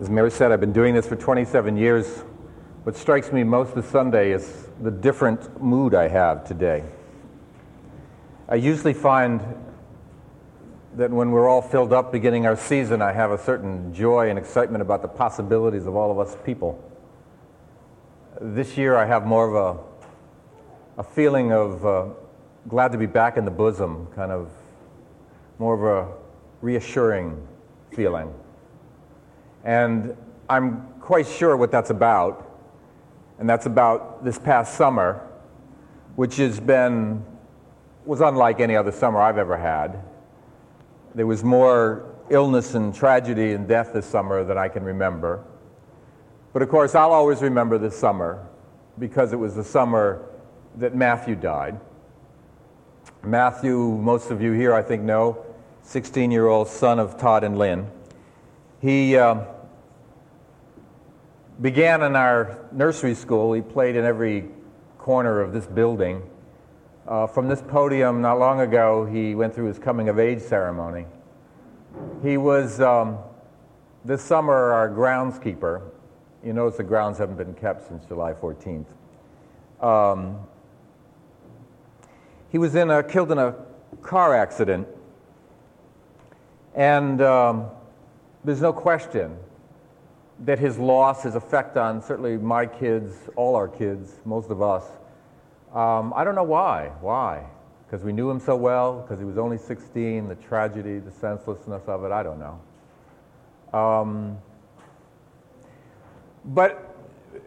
As Mary said, I've been doing this for 27 years. What strikes me most this Sunday is the different mood I have today. I usually find that when we're all filled up beginning our season, I have a certain joy and excitement about the possibilities of all of us people. This year, I have more of a, a feeling of uh, glad to be back in the bosom, kind of more of a reassuring feeling. And I'm quite sure what that's about. And that's about this past summer, which has been, was unlike any other summer I've ever had. There was more illness and tragedy and death this summer than I can remember. But of course, I'll always remember this summer because it was the summer that Matthew died. Matthew, most of you here I think know, 16 year old son of Todd and Lynn. He uh, began in our nursery school. He played in every corner of this building. Uh, from this podium, not long ago, he went through his coming of age ceremony. He was um, this summer our groundskeeper. You notice the grounds haven't been kept since July 14th. Um, he was in a, killed in a car accident, and um, there's no question that his loss, his effect on certainly my kids, all our kids, most of us. Um, I don't know why. Why? Because we knew him so well, because he was only 16, the tragedy, the senselessness of it, I don't know. Um, but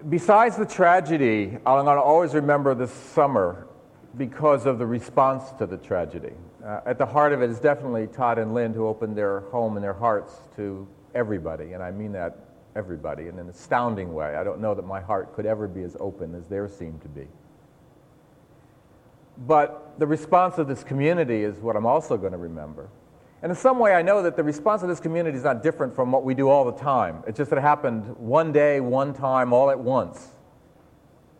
besides the tragedy, I'm going to always remember this summer because of the response to the tragedy. Uh, at the heart of it is definitely Todd and Lynn, who opened their home and their hearts to everybody, and I mean that everybody in an astounding way. I don't know that my heart could ever be as open as theirs seemed to be. But the response of this community is what I'm also going to remember. And in some way, I know that the response of this community is not different from what we do all the time. It's just that it happened one day, one time, all at once.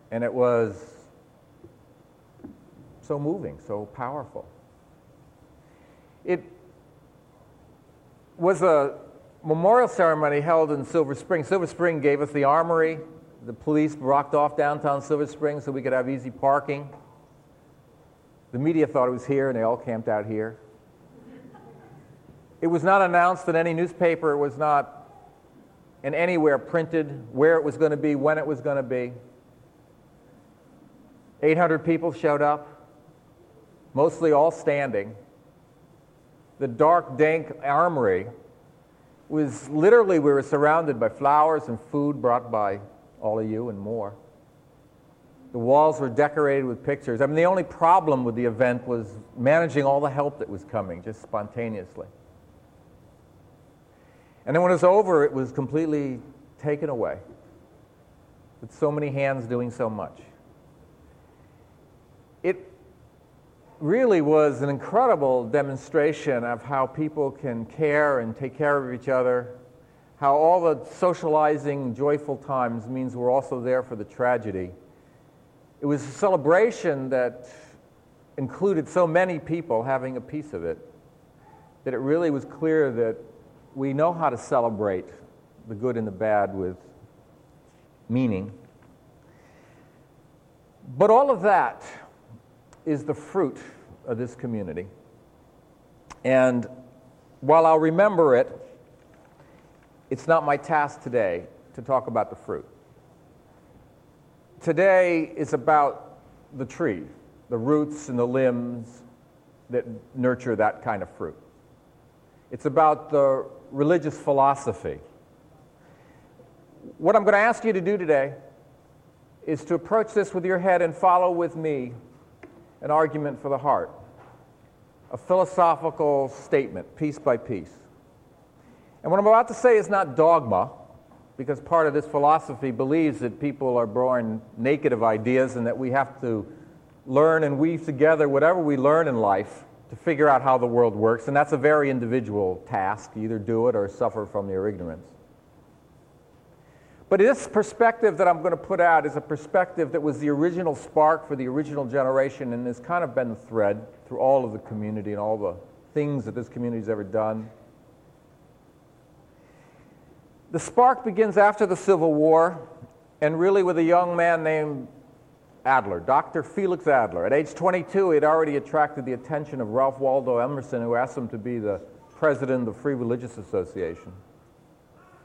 And it was so moving, so powerful. It was a memorial ceremony held in Silver Spring. Silver Spring gave us the armory. The police blocked off downtown Silver Spring so we could have easy parking. The media thought it was here, and they all camped out here. It was not announced in any newspaper. It was not in anywhere printed where it was going to be, when it was going to be. 800 people showed up, mostly all standing. The dark, dank armory was literally, we were surrounded by flowers and food brought by all of you and more. The walls were decorated with pictures. I mean, the only problem with the event was managing all the help that was coming just spontaneously. And then when it was over, it was completely taken away with so many hands doing so much. Really was an incredible demonstration of how people can care and take care of each other, how all the socializing, joyful times means we're also there for the tragedy. It was a celebration that included so many people having a piece of it that it really was clear that we know how to celebrate the good and the bad with meaning. But all of that is the fruit of this community. And while I'll remember it, it's not my task today to talk about the fruit. Today is about the tree, the roots and the limbs that nurture that kind of fruit. It's about the religious philosophy. What I'm going to ask you to do today is to approach this with your head and follow with me an argument for the heart, a philosophical statement, piece by piece. And what I'm about to say is not dogma, because part of this philosophy believes that people are born naked of ideas and that we have to learn and weave together whatever we learn in life to figure out how the world works. And that's a very individual task. either do it or suffer from your ignorance. But this perspective that I'm going to put out is a perspective that was the original spark for the original generation and has kind of been the thread through all of the community and all the things that this community has ever done. The spark begins after the Civil War and really with a young man named Adler, Dr. Felix Adler. At age 22, he had already attracted the attention of Ralph Waldo Emerson, who asked him to be the president of the Free Religious Association,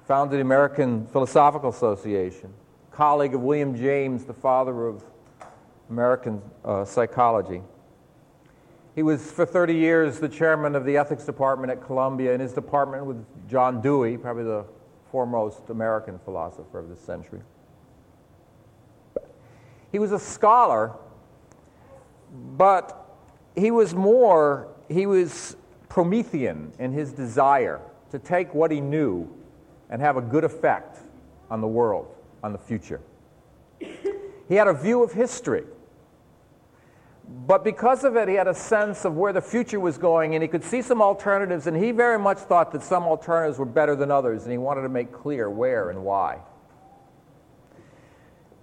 founded the American Philosophical Association, colleague of William James, the father of American uh, psychology. He was for 30 years the chairman of the ethics department at Columbia, in his department with John Dewey, probably the foremost American philosopher of this century. He was a scholar, but he was more, he was Promethean in his desire to take what he knew and have a good effect on the world, on the future. He had a view of history. But because of it, he had a sense of where the future was going, and he could see some alternatives, and he very much thought that some alternatives were better than others, and he wanted to make clear where and why.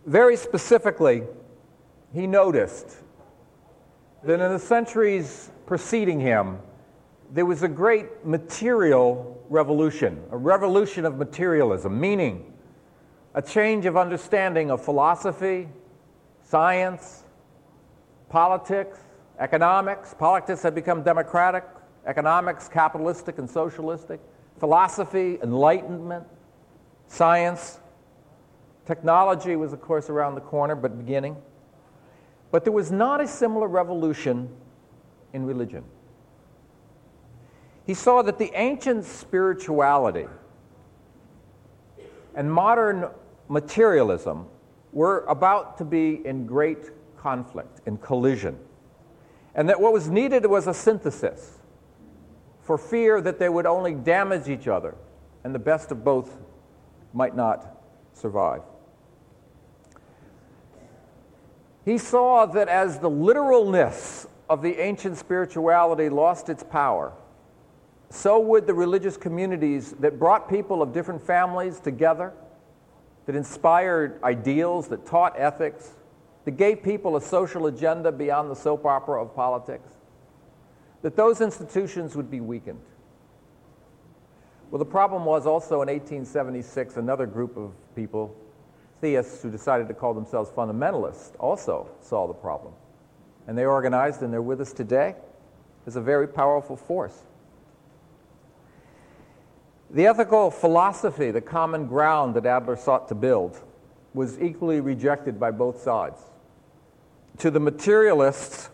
Very specifically, he noticed that in the centuries preceding him, there was a great material revolution, a revolution of materialism, meaning a change of understanding of philosophy, science, politics, economics. Politics had become democratic, economics, capitalistic and socialistic, philosophy, enlightenment, science, Technology was, of course, around the corner, but beginning. But there was not a similar revolution in religion. He saw that the ancient spirituality and modern materialism were about to be in great conflict, in collision. And that what was needed was a synthesis for fear that they would only damage each other and the best of both might not survive. He saw that as the literalness of the ancient spirituality lost its power, so would the religious communities that brought people of different families together, that inspired ideals, that taught ethics, that gave people a social agenda beyond the soap opera of politics, that those institutions would be weakened. Well, the problem was also in 1876, another group of people theists who decided to call themselves fundamentalists also saw the problem. And they organized, and they're with us today as a very powerful force. The ethical philosophy, the common ground that Adler sought to build, was equally rejected by both sides. To the materialists,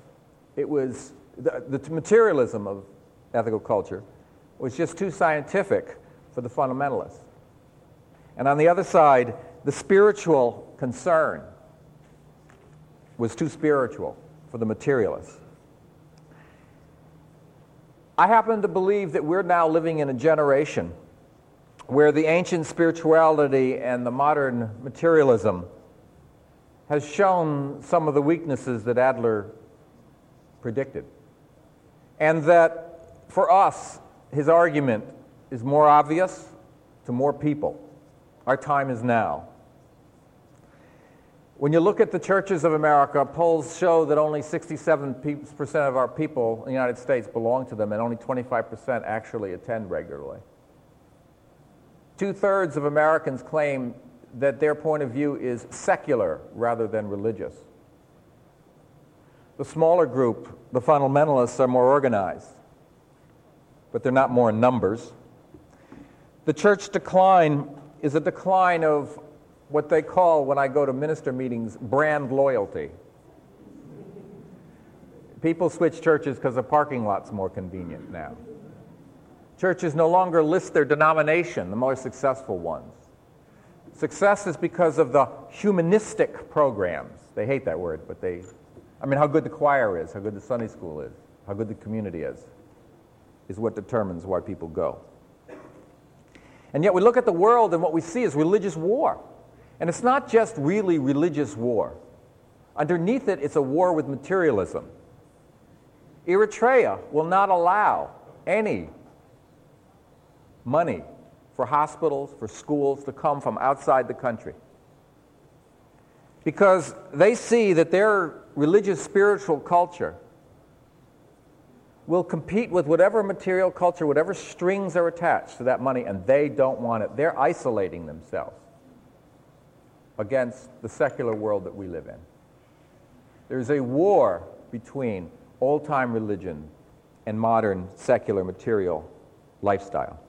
it was the, the materialism of ethical culture was just too scientific for the fundamentalists. And on the other side, the spiritual concern was too spiritual for the materialists. I happen to believe that we're now living in a generation where the ancient spirituality and the modern materialism has shown some of the weaknesses that Adler predicted. And that for us, his argument is more obvious to more people. Our time is now. When you look at the churches of America, polls show that only 67% of our people in the United States belong to them, and only 25% actually attend regularly. Two thirds of Americans claim that their point of view is secular rather than religious. The smaller group, the fundamentalists, are more organized, but they're not more in numbers. The church decline is a decline of what they call, when I go to minister meetings, brand loyalty. People switch churches because the parking lot's more convenient now. Churches no longer list their denomination, the more successful ones. Success is because of the humanistic programs. They hate that word, but they, I mean, how good the choir is, how good the Sunday school is, how good the community is, is what determines why people go. And yet we look at the world and what we see is religious war. And it's not just really religious war. Underneath it, it's a war with materialism. Eritrea will not allow any money for hospitals, for schools to come from outside the country. Because they see that their religious spiritual culture will compete with whatever material culture, whatever strings are attached to that money, and they don't want it. They're isolating themselves against the secular world that we live in. There's a war between old time religion and modern secular material lifestyle.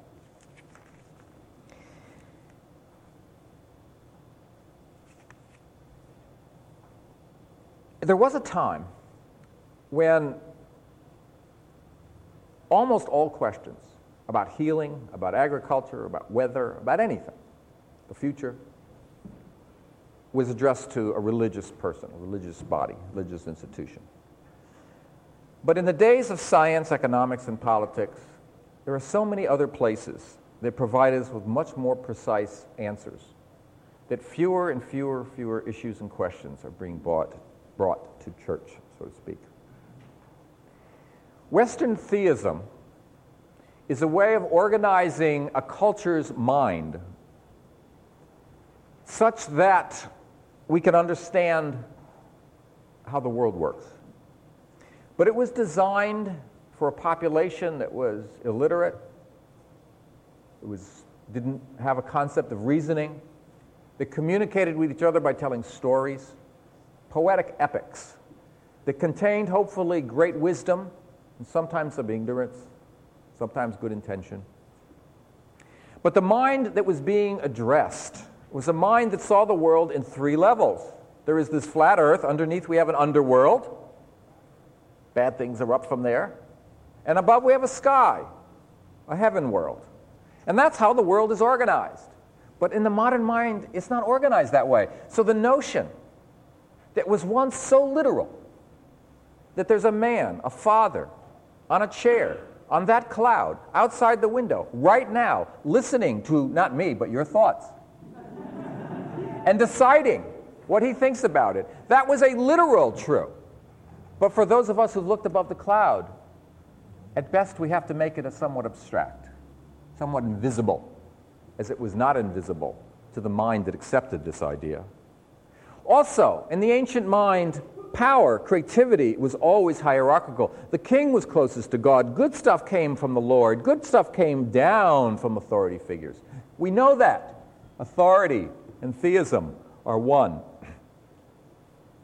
There was a time when almost all questions about healing, about agriculture, about weather, about anything, the future, was addressed to a religious person, a religious body, religious institution. But in the days of science, economics, and politics, there are so many other places that provide us with much more precise answers that fewer and fewer, fewer issues and questions are being brought, brought to church, so to speak. Western theism is a way of organizing a culture's mind such that we can understand how the world works. But it was designed for a population that was illiterate, it was, didn't have a concept of reasoning, that communicated with each other by telling stories, poetic epics, that contained hopefully great wisdom and sometimes some ignorance, sometimes good intention. But the mind that was being addressed was a mind that saw the world in three levels. There is this flat earth, underneath we have an underworld. Bad things erupt from there. And above we have a sky, a heaven world. And that's how the world is organized. But in the modern mind, it's not organized that way. So the notion that was once so literal that there's a man, a father, on a chair, on that cloud, outside the window, right now, listening to not me, but your thoughts and deciding what he thinks about it. That was a literal true. But for those of us who've looked above the cloud, at best we have to make it a somewhat abstract, somewhat invisible, as it was not invisible to the mind that accepted this idea. Also, in the ancient mind, power, creativity was always hierarchical. The king was closest to God. Good stuff came from the Lord. Good stuff came down from authority figures. We know that. Authority and theism are one.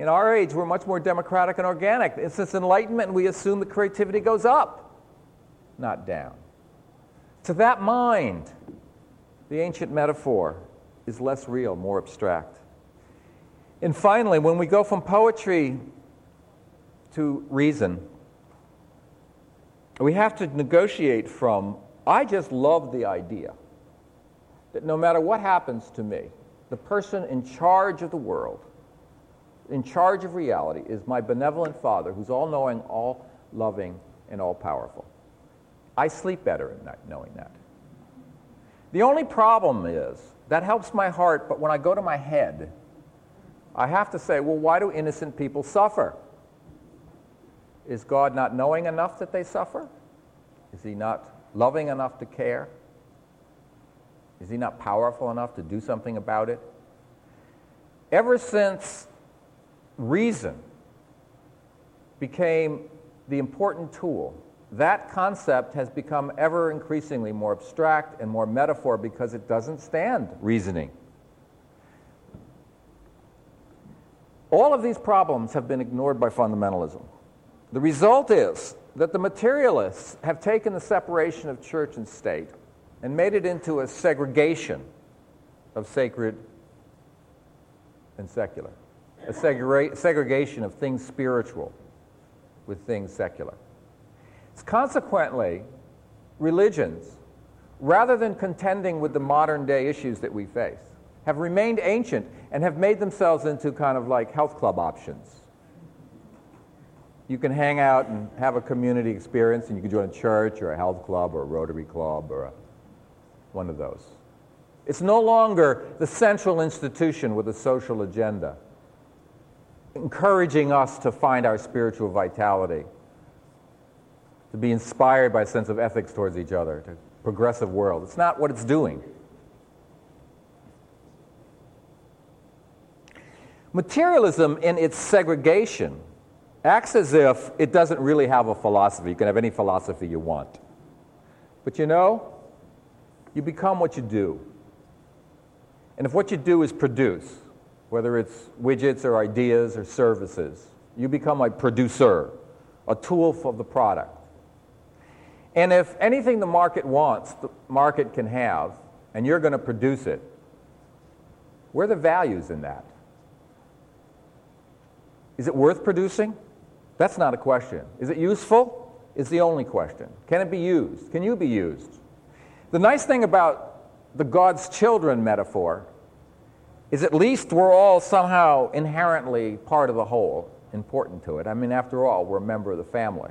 In our age, we're much more democratic and organic. This enlightenment, we assume that creativity goes up, not down. To that mind, the ancient metaphor is less real, more abstract. And finally, when we go from poetry to reason, we have to negotiate from I just love the idea that no matter what happens to me, the person in charge of the world, in charge of reality, is my benevolent Father who's all knowing, all loving, and all powerful. I sleep better at night knowing that. The only problem is that helps my heart, but when I go to my head, I have to say, well, why do innocent people suffer? Is God not knowing enough that they suffer? Is He not loving enough to care? Is he not powerful enough to do something about it? Ever since reason became the important tool, that concept has become ever increasingly more abstract and more metaphor because it doesn't stand reasoning. All of these problems have been ignored by fundamentalism. The result is that the materialists have taken the separation of church and state and made it into a segregation of sacred and secular, a segre- segregation of things spiritual with things secular. It's consequently, religions, rather than contending with the modern day issues that we face, have remained ancient and have made themselves into kind of like health club options. You can hang out and have a community experience, and you can join a church or a health club or a Rotary Club or a one of those. It's no longer the central institution with a social agenda, encouraging us to find our spiritual vitality, to be inspired by a sense of ethics towards each other, to progressive world. It's not what it's doing. Materialism, in its segregation acts as if it doesn't really have a philosophy. You can have any philosophy you want. But you know, you become what you do. And if what you do is produce, whether it's widgets or ideas or services, you become a producer, a tool for the product. And if anything the market wants, the market can have, and you're going to produce it, where are the values in that? Is it worth producing? That's not a question. Is it useful? Is the only question. Can it be used? Can you be used? The nice thing about the God's children metaphor is at least we're all somehow inherently part of the whole, important to it. I mean, after all, we're a member of the family.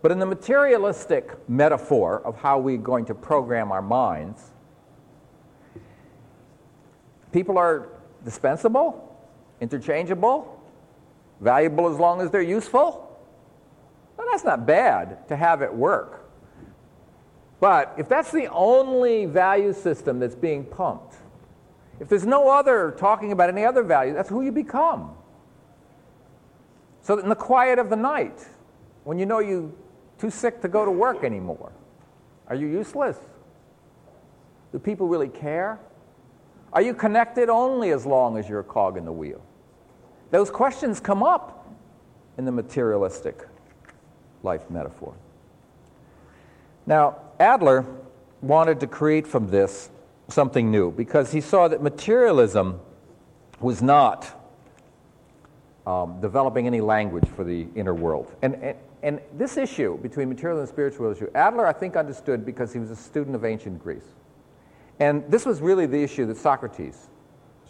But in the materialistic metaphor of how we're going to program our minds, people are dispensable, interchangeable, valuable as long as they're useful. Well, that's not bad to have it work. But if that's the only value system that's being pumped, if there's no other talking about any other value, that's who you become. So in the quiet of the night, when you know you're too sick to go to work anymore, are you useless? Do people really care? Are you connected only as long as you're a cog in the wheel? Those questions come up in the materialistic life metaphor. Now, Adler wanted to create from this something new because he saw that materialism was not um, developing any language for the inner world. And, and, and this issue between material and spiritual issue, Adler, I think, understood because he was a student of ancient Greece. And this was really the issue that Socrates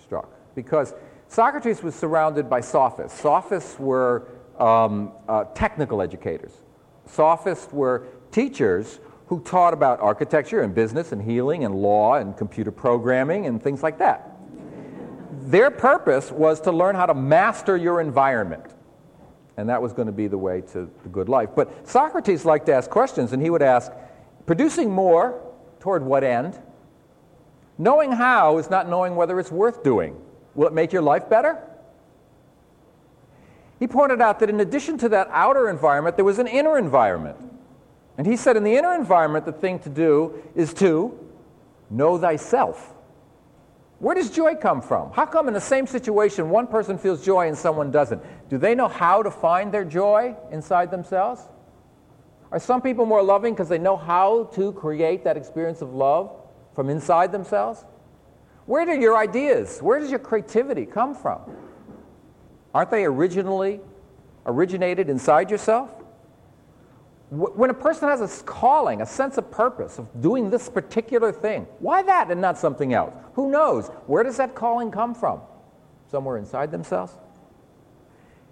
struck because Socrates was surrounded by sophists. Sophists were um, uh, technical educators. Sophists were teachers who taught about architecture and business and healing and law and computer programming and things like that. Their purpose was to learn how to master your environment. And that was going to be the way to the good life. But Socrates liked to ask questions, and he would ask, producing more, toward what end? Knowing how is not knowing whether it's worth doing. Will it make your life better? He pointed out that in addition to that outer environment, there was an inner environment. And he said, in the inner environment, the thing to do is to know thyself. Where does joy come from? How come in the same situation one person feels joy and someone doesn't? Do they know how to find their joy inside themselves? Are some people more loving because they know how to create that experience of love from inside themselves? Where do your ideas, where does your creativity come from? Aren't they originally originated inside yourself? When a person has a calling, a sense of purpose of doing this particular thing, why that and not something else? Who knows? Where does that calling come from? Somewhere inside themselves?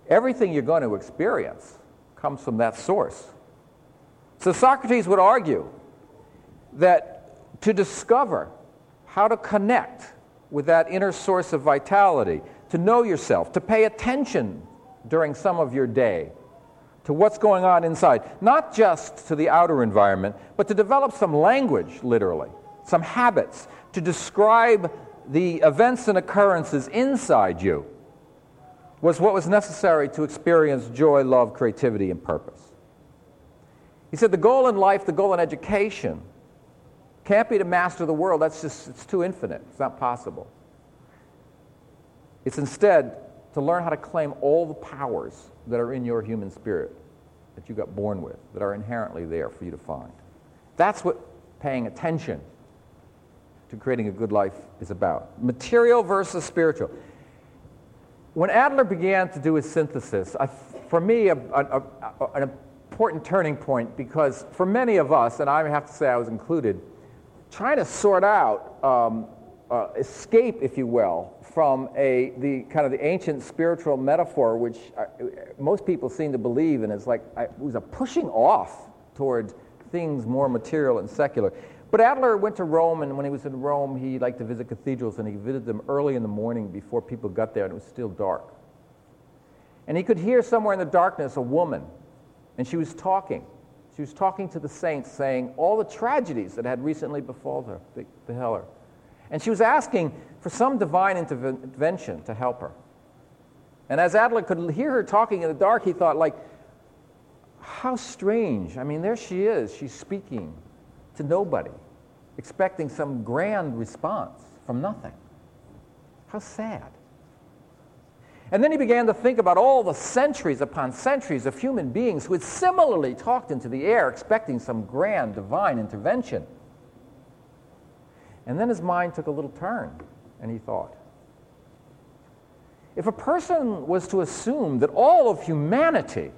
Everything you're going to experience comes from that source. So Socrates would argue that to discover how to connect with that inner source of vitality, to know yourself, to pay attention during some of your day to what's going on inside, not just to the outer environment, but to develop some language, literally, some habits to describe the events and occurrences inside you was what was necessary to experience joy, love, creativity, and purpose. He said the goal in life, the goal in education, can't be to master the world. That's just, it's too infinite. It's not possible. It's instead to learn how to claim all the powers that are in your human spirit that you got born with, that are inherently there for you to find. That's what paying attention to creating a good life is about. Material versus spiritual. When Adler began to do his synthesis, I, for me, a, a, a, an important turning point because for many of us, and I have to say I was included, trying to sort out, um, uh, escape, if you will, from a, the kind of the ancient spiritual metaphor, which I, uh, most people seem to believe in, is like I, it was a pushing off toward things more material and secular. But Adler went to Rome, and when he was in Rome, he liked to visit cathedrals, and he visited them early in the morning before people got there, and it was still dark. And he could hear somewhere in the darkness a woman, and she was talking. She was talking to the saints, saying all the tragedies that had recently befallen her, befell. And she was asking for some divine intervention to help her. And as Adler could hear her talking in the dark, he thought, like, how strange. I mean, there she is. She's speaking to nobody, expecting some grand response from nothing. How sad. And then he began to think about all the centuries upon centuries of human beings who had similarly talked into the air, expecting some grand divine intervention. And then his mind took a little turn, and he thought if a person was to assume that all of humanity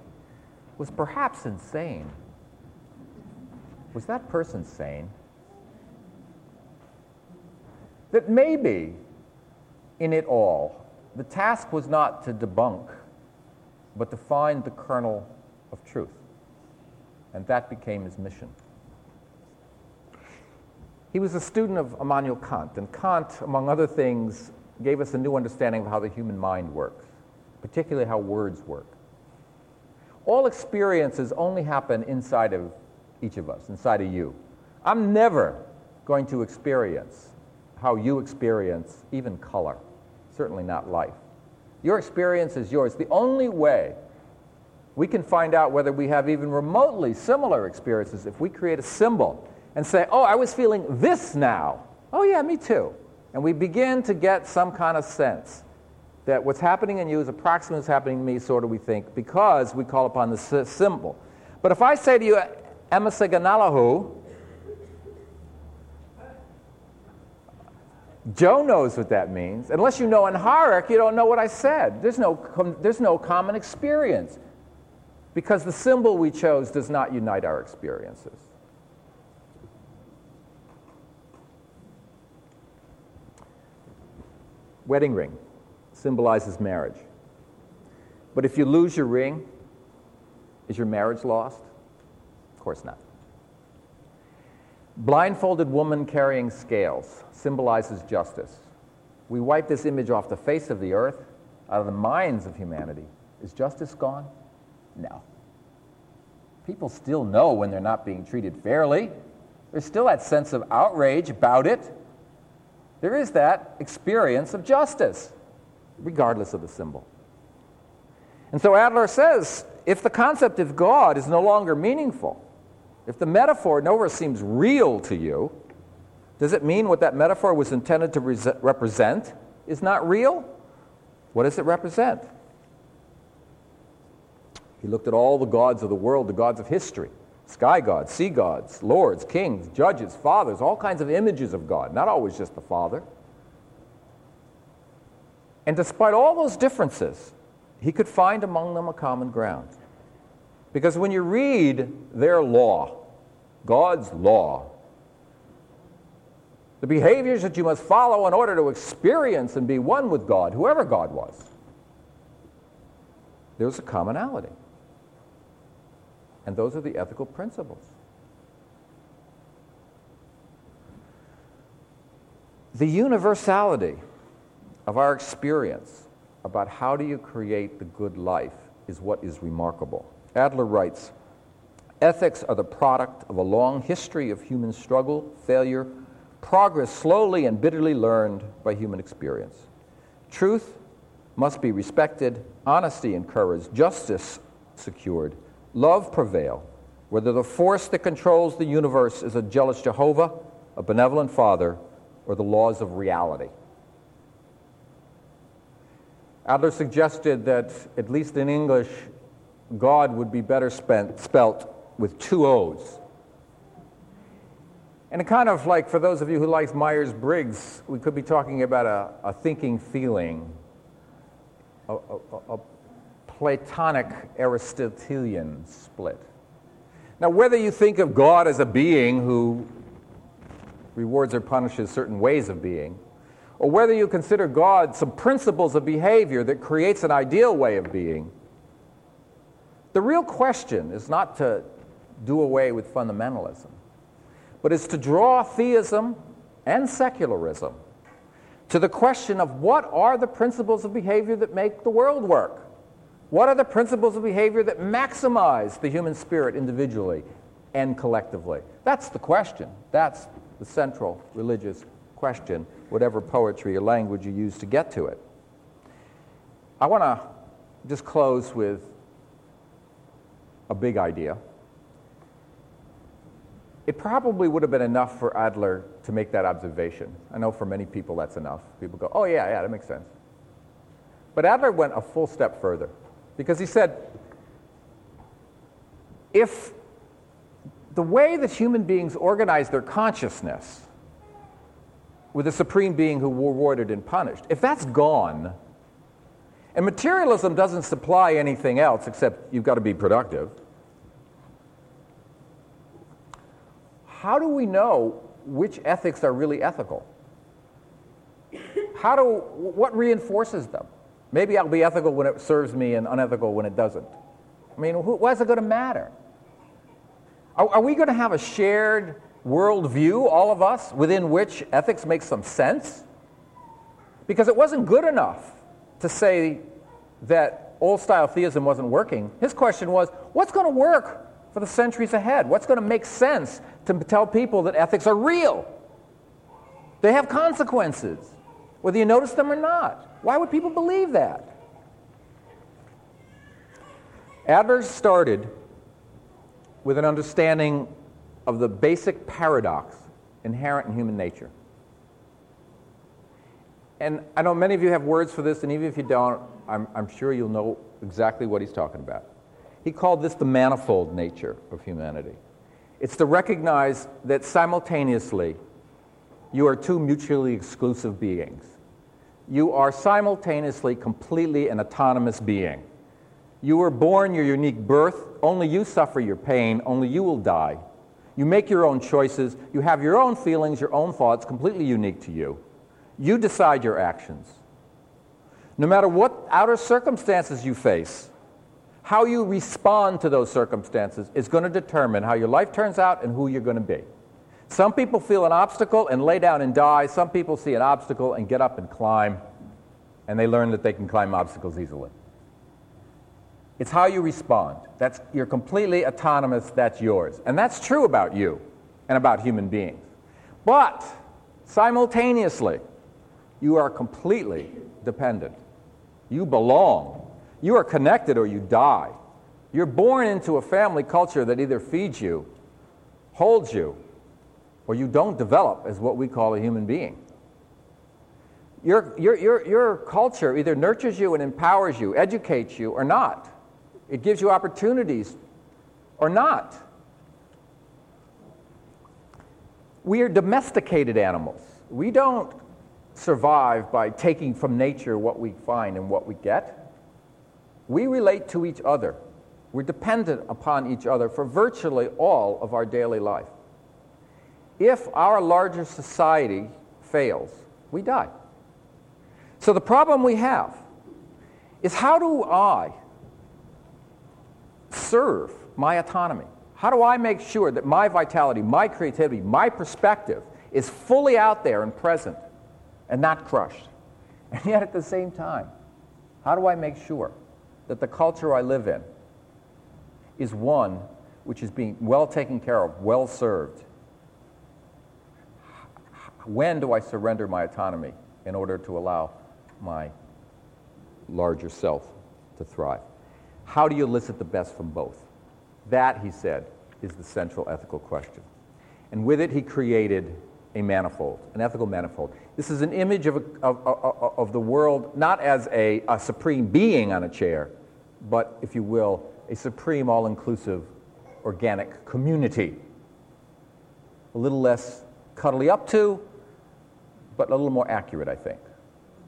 was perhaps insane, was that person sane? That maybe in it all, the task was not to debunk, but to find the kernel of truth. And that became his mission. He was a student of Immanuel Kant, and Kant, among other things, gave us a new understanding of how the human mind works, particularly how words work. All experiences only happen inside of each of us, inside of you. I'm never going to experience how you experience even color, certainly not life. Your experience is yours. The only way we can find out whether we have even remotely similar experiences if we create a symbol and say, oh, I was feeling this now. Oh, yeah, me too. And we begin to get some kind of sense that what's happening in you is approximately what's happening to me, sort of we think, because we call upon the symbol. But if I say to you, Emasaganalahu, Joe knows what that means. Unless you know Amharic, you don't know what I said. There's no, there's no common experience because the symbol we chose does not unite our experiences. Wedding ring symbolizes marriage. But if you lose your ring, is your marriage lost? Of course not. Blindfolded woman carrying scales symbolizes justice. We wipe this image off the face of the earth, out of the minds of humanity. Is justice gone? No. People still know when they're not being treated fairly. There's still that sense of outrage about it. There is that experience of justice, regardless of the symbol. And so Adler says if the concept of God is no longer meaningful, if the metaphor nowhere seems real to you, does it mean what that metaphor was intended to represent is not real? What does it represent? He looked at all the gods of the world, the gods of history sky gods, sea gods, lords, kings, judges, fathers, all kinds of images of God, not always just the Father. And despite all those differences, he could find among them a common ground. Because when you read their law, God's law, the behaviors that you must follow in order to experience and be one with God, whoever God was, there's a commonality. And those are the ethical principles. The universality of our experience about how do you create the good life is what is remarkable. Adler writes, Ethics are the product of a long history of human struggle, failure, progress slowly and bitterly learned by human experience. Truth must be respected, honesty encouraged, justice secured, love prevail, whether the force that controls the universe is a jealous Jehovah, a benevolent Father, or the laws of reality. Adler suggested that, at least in English, God would be better spent, spelt with two O's. And kind of like, for those of you who like Myers Briggs, we could be talking about a, a thinking feeling, a, a, a Platonic Aristotelian split. Now, whether you think of God as a being who rewards or punishes certain ways of being, or whether you consider God some principles of behavior that creates an ideal way of being, the real question is not to do away with fundamentalism, but is to draw theism and secularism to the question of what are the principles of behavior that make the world work? What are the principles of behavior that maximize the human spirit individually and collectively? That's the question. That's the central religious question, whatever poetry or language you use to get to it. I want to just close with a big idea. It probably would have been enough for Adler to make that observation. I know for many people that's enough. People go, oh, yeah, yeah, that makes sense. But Adler went a full step further because he said, if the way that human beings organize their consciousness with a supreme being who rewarded and punished, if that's gone, and materialism doesn't supply anything else except you've got to be productive, how do we know which ethics are really ethical? How do, what reinforces them? Maybe I'll be ethical when it serves me and unethical when it doesn't. I mean, why is it going to matter? Are, are we going to have a shared worldview, all of us, within which ethics makes some sense? Because it wasn't good enough to say that old style theism wasn't working. His question was what's going to work for the centuries ahead? What's going to make sense to tell people that ethics are real? They have consequences, whether you notice them or not. Why would people believe that? Adler started with an understanding of the basic paradox inherent in human nature. And I know many of you have words for this, and even if you don't, I'm, I'm sure you'll know exactly what he's talking about. He called this the manifold nature of humanity. It's to recognize that simultaneously you are two mutually exclusive beings. You are simultaneously completely an autonomous being. You were born your unique birth. Only you suffer your pain. Only you will die. You make your own choices. You have your own feelings, your own thoughts, completely unique to you. You decide your actions. No matter what outer circumstances you face, how you respond to those circumstances is going to determine how your life turns out and who you're going to be. Some people feel an obstacle and lay down and die. Some people see an obstacle and get up and climb, and they learn that they can climb obstacles easily. It's how you respond. That's, you're completely autonomous, that's yours. And that's true about you and about human beings. But simultaneously, you are completely dependent. You belong. You are connected or you die. You're born into a family culture that either feeds you, holds you, or you don't develop as what we call a human being. Your, your, your, your culture either nurtures you and empowers you, educates you, or not. It gives you opportunities or not. We are domesticated animals. We don't survive by taking from nature what we find and what we get. We relate to each other. We're dependent upon each other for virtually all of our daily life. If our larger society fails, we die. So the problem we have is how do I serve my autonomy? How do I make sure that my vitality, my creativity, my perspective is fully out there and present and not crushed? And yet at the same time, how do I make sure that the culture I live in is one which is being well taken care of, well served? When do I surrender my autonomy in order to allow my larger self to thrive? How do you elicit the best from both? That, he said, is the central ethical question. And with it, he created a manifold, an ethical manifold. This is an image of, of, of, of the world not as a, a supreme being on a chair, but, if you will, a supreme, all inclusive, organic community. A little less cuddly up to, but a little more accurate, I think.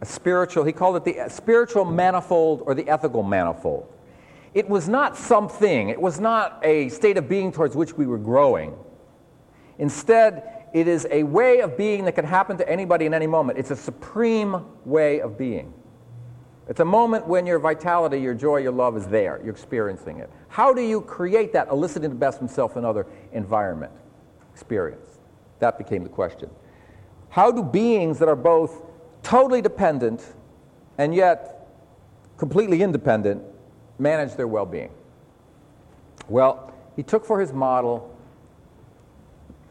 A spiritual, he called it the spiritual manifold or the ethical manifold. It was not something, it was not a state of being towards which we were growing. Instead, it is a way of being that can happen to anybody in any moment. It's a supreme way of being. It's a moment when your vitality, your joy, your love is there. You're experiencing it. How do you create that, eliciting the best from self and other environment, experience? That became the question. How do beings that are both totally dependent and yet completely independent manage their well being? Well, he took for his model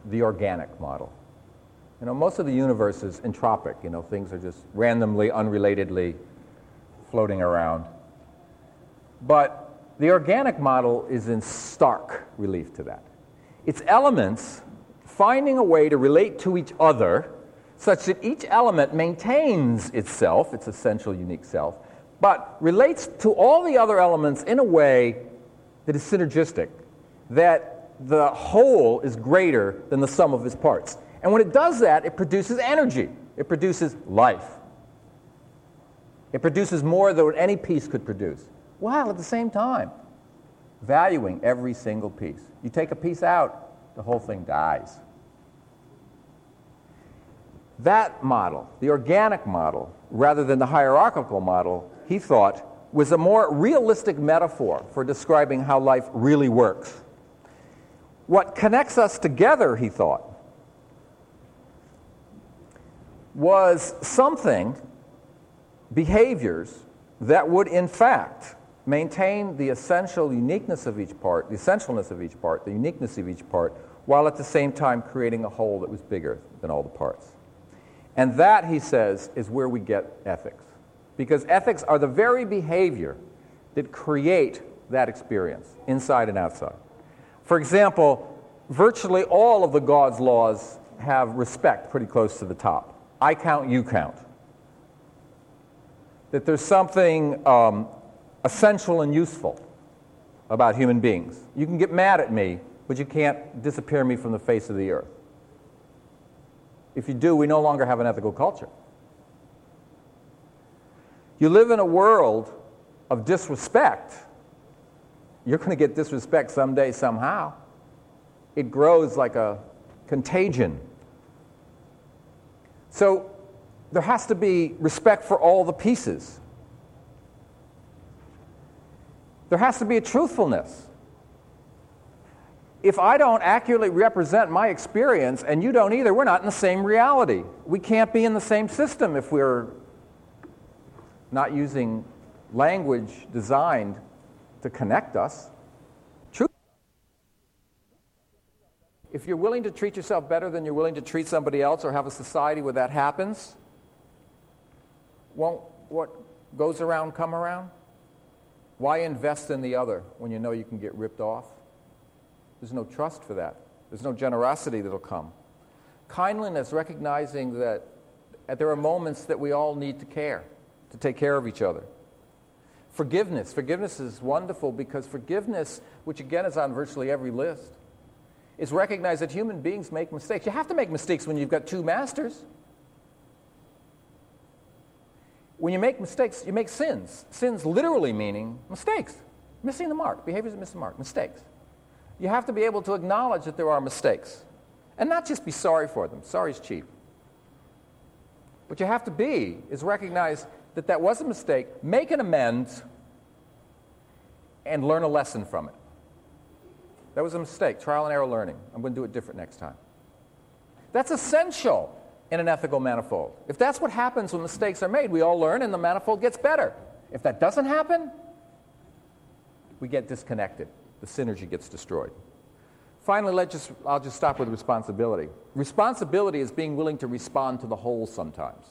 the organic model. You know, most of the universe is entropic, you know, things are just randomly, unrelatedly floating around. But the organic model is in stark relief to that. Its elements finding a way to relate to each other such that each element maintains itself, its essential unique self, but relates to all the other elements in a way that is synergistic, that the whole is greater than the sum of its parts. And when it does that, it produces energy, it produces life. It produces more than any piece could produce, while at the same time valuing every single piece. You take a piece out, the whole thing dies. That model, the organic model, rather than the hierarchical model, he thought was a more realistic metaphor for describing how life really works. What connects us together, he thought, was something, behaviors, that would in fact maintain the essential uniqueness of each part, the essentialness of each part, the uniqueness of each part, while at the same time creating a whole that was bigger than all the parts. And that, he says, is where we get ethics because ethics are the very behavior that create that experience, inside and outside. For example, virtually all of the God's laws have respect pretty close to the top. I count, you count. That there's something um, essential and useful about human beings. You can get mad at me, but you can't disappear me from the face of the earth. If you do, we no longer have an ethical culture. You live in a world of disrespect. You're going to get disrespect someday, somehow. It grows like a contagion. So there has to be respect for all the pieces. There has to be a truthfulness. If I don't accurately represent my experience and you don't either, we're not in the same reality. We can't be in the same system if we're not using language designed to connect us. True. If you're willing to treat yourself better than you're willing to treat somebody else or have a society where that happens, won't what goes around come around? Why invest in the other when you know you can get ripped off? There's no trust for that. There's no generosity that'll come. Kindliness, recognizing that there are moments that we all need to care to take care of each other. Forgiveness. Forgiveness is wonderful because forgiveness, which again is on virtually every list, is recognize that human beings make mistakes. You have to make mistakes when you've got two masters. When you make mistakes, you make sins. Sins literally meaning mistakes, missing the mark, behaviors that miss the mark, mistakes. You have to be able to acknowledge that there are mistakes and not just be sorry for them. Sorry is cheap. What you have to be is recognize that that was a mistake, make an amends, and learn a lesson from it. That was a mistake, trial and error learning. I'm going to do it different next time. That's essential in an ethical manifold. If that's what happens when mistakes are made, we all learn and the manifold gets better. If that doesn't happen, we get disconnected. The synergy gets destroyed. Finally, let just, I'll just stop with responsibility. Responsibility is being willing to respond to the whole sometimes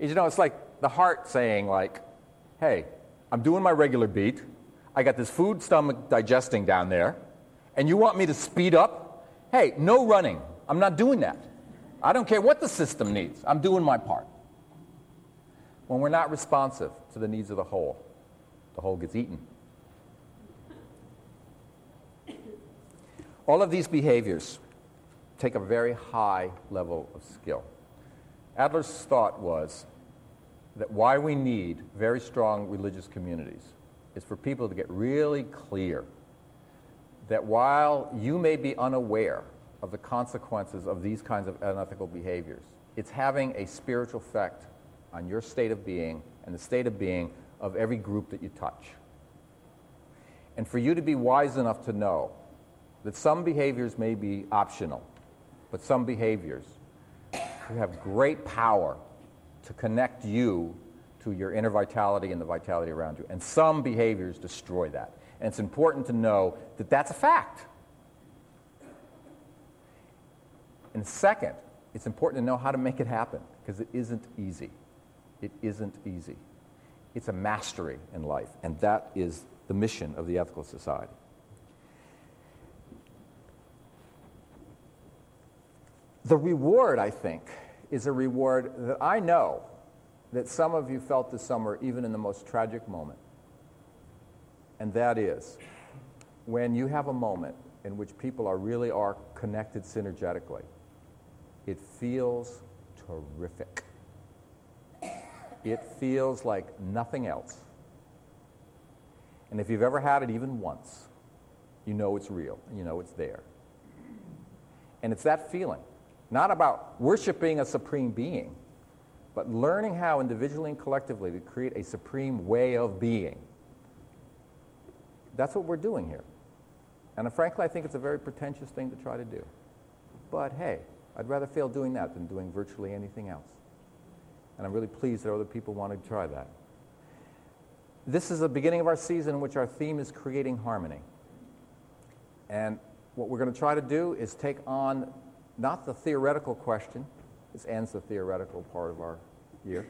is, you know, it's like the heart saying, like, hey, I'm doing my regular beat. I got this food stomach digesting down there, and you want me to speed up? Hey, no running. I'm not doing that. I don't care what the system needs. I'm doing my part. When we're not responsive to the needs of the whole, the whole gets eaten. All of these behaviors take a very high level of skill. Adler's thought was that why we need very strong religious communities is for people to get really clear that while you may be unaware of the consequences of these kinds of unethical behaviors, it's having a spiritual effect on your state of being and the state of being of every group that you touch. And for you to be wise enough to know that some behaviors may be optional, but some behaviors have great power to connect you to your inner vitality and the vitality around you. And some behaviors destroy that. And it's important to know that that's a fact. And second, it's important to know how to make it happen because it isn't easy. It isn't easy. It's a mastery in life, and that is the mission of the Ethical Society. The reward, I think, is a reward that I know that some of you felt this summer, even in the most tragic moment. And that is when you have a moment in which people are really are connected synergetically, it feels terrific. It feels like nothing else. And if you've ever had it even once, you know it's real, you know it's there. And it's that feeling, not about worshiping a supreme being, but learning how individually and collectively to create a supreme way of being. That's what we're doing here. And frankly, I think it's a very pretentious thing to try to do. But hey, I'd rather fail doing that than doing virtually anything else. And I'm really pleased that other people want to try that. This is the beginning of our season in which our theme is creating harmony. And what we're going to try to do is take on not the theoretical question, this ends the theoretical part of our year.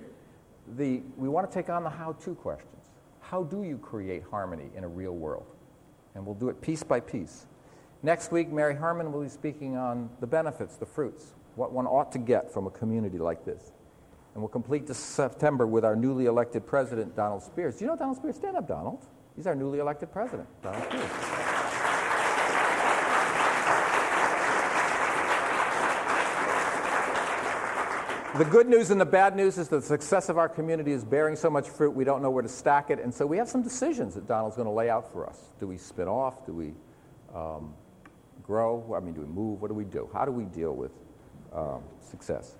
The, we want to take on the how to questions. How do you create harmony in a real world? And we'll do it piece by piece. Next week, Mary Harmon will be speaking on the benefits, the fruits, what one ought to get from a community like this. And we'll complete this September with our newly elected president, Donald Spears. Do you know Donald Spears? Stand up, Donald. He's our newly elected president, Donald Spears. The good news and the bad news is the success of our community is bearing so much fruit we don't know where to stack it. And so we have some decisions that Donald's going to lay out for us. Do we spin off? Do we um, grow? I mean, do we move? What do we do? How do we deal with um, success?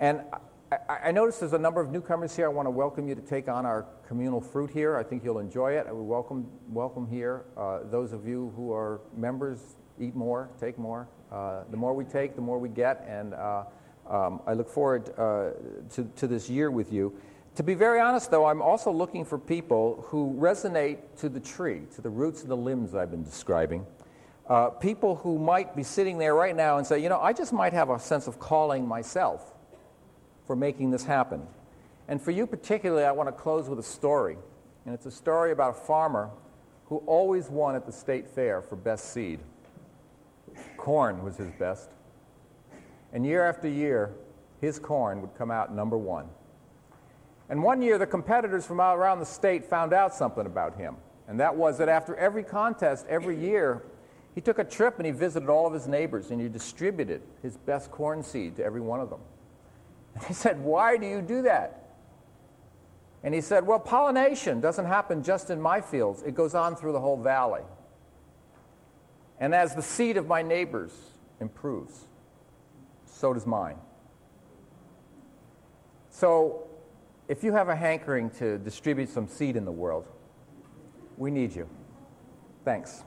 And I, I noticed there's a number of newcomers here. I want to welcome you to take on our communal fruit here. I think you'll enjoy it. Would welcome, welcome here uh, those of you who are members, eat more, take more. Uh, the more we take, the more we get. And uh, um, I look forward uh, to, to this year with you. To be very honest, though, I'm also looking for people who resonate to the tree, to the roots and the limbs I've been describing. Uh, people who might be sitting there right now and say, you know, I just might have a sense of calling myself for making this happen. And for you particularly, I want to close with a story. And it's a story about a farmer who always won at the state fair for best seed. Corn was his best. And year after year, his corn would come out number one. And one year, the competitors from all around the state found out something about him. And that was that after every contest, every year, he took a trip and he visited all of his neighbors and he distributed his best corn seed to every one of them. And he said, Why do you do that? And he said, Well, pollination doesn't happen just in my fields, it goes on through the whole valley. And as the seed of my neighbors improves, so does mine. So, if you have a hankering to distribute some seed in the world, we need you. Thanks.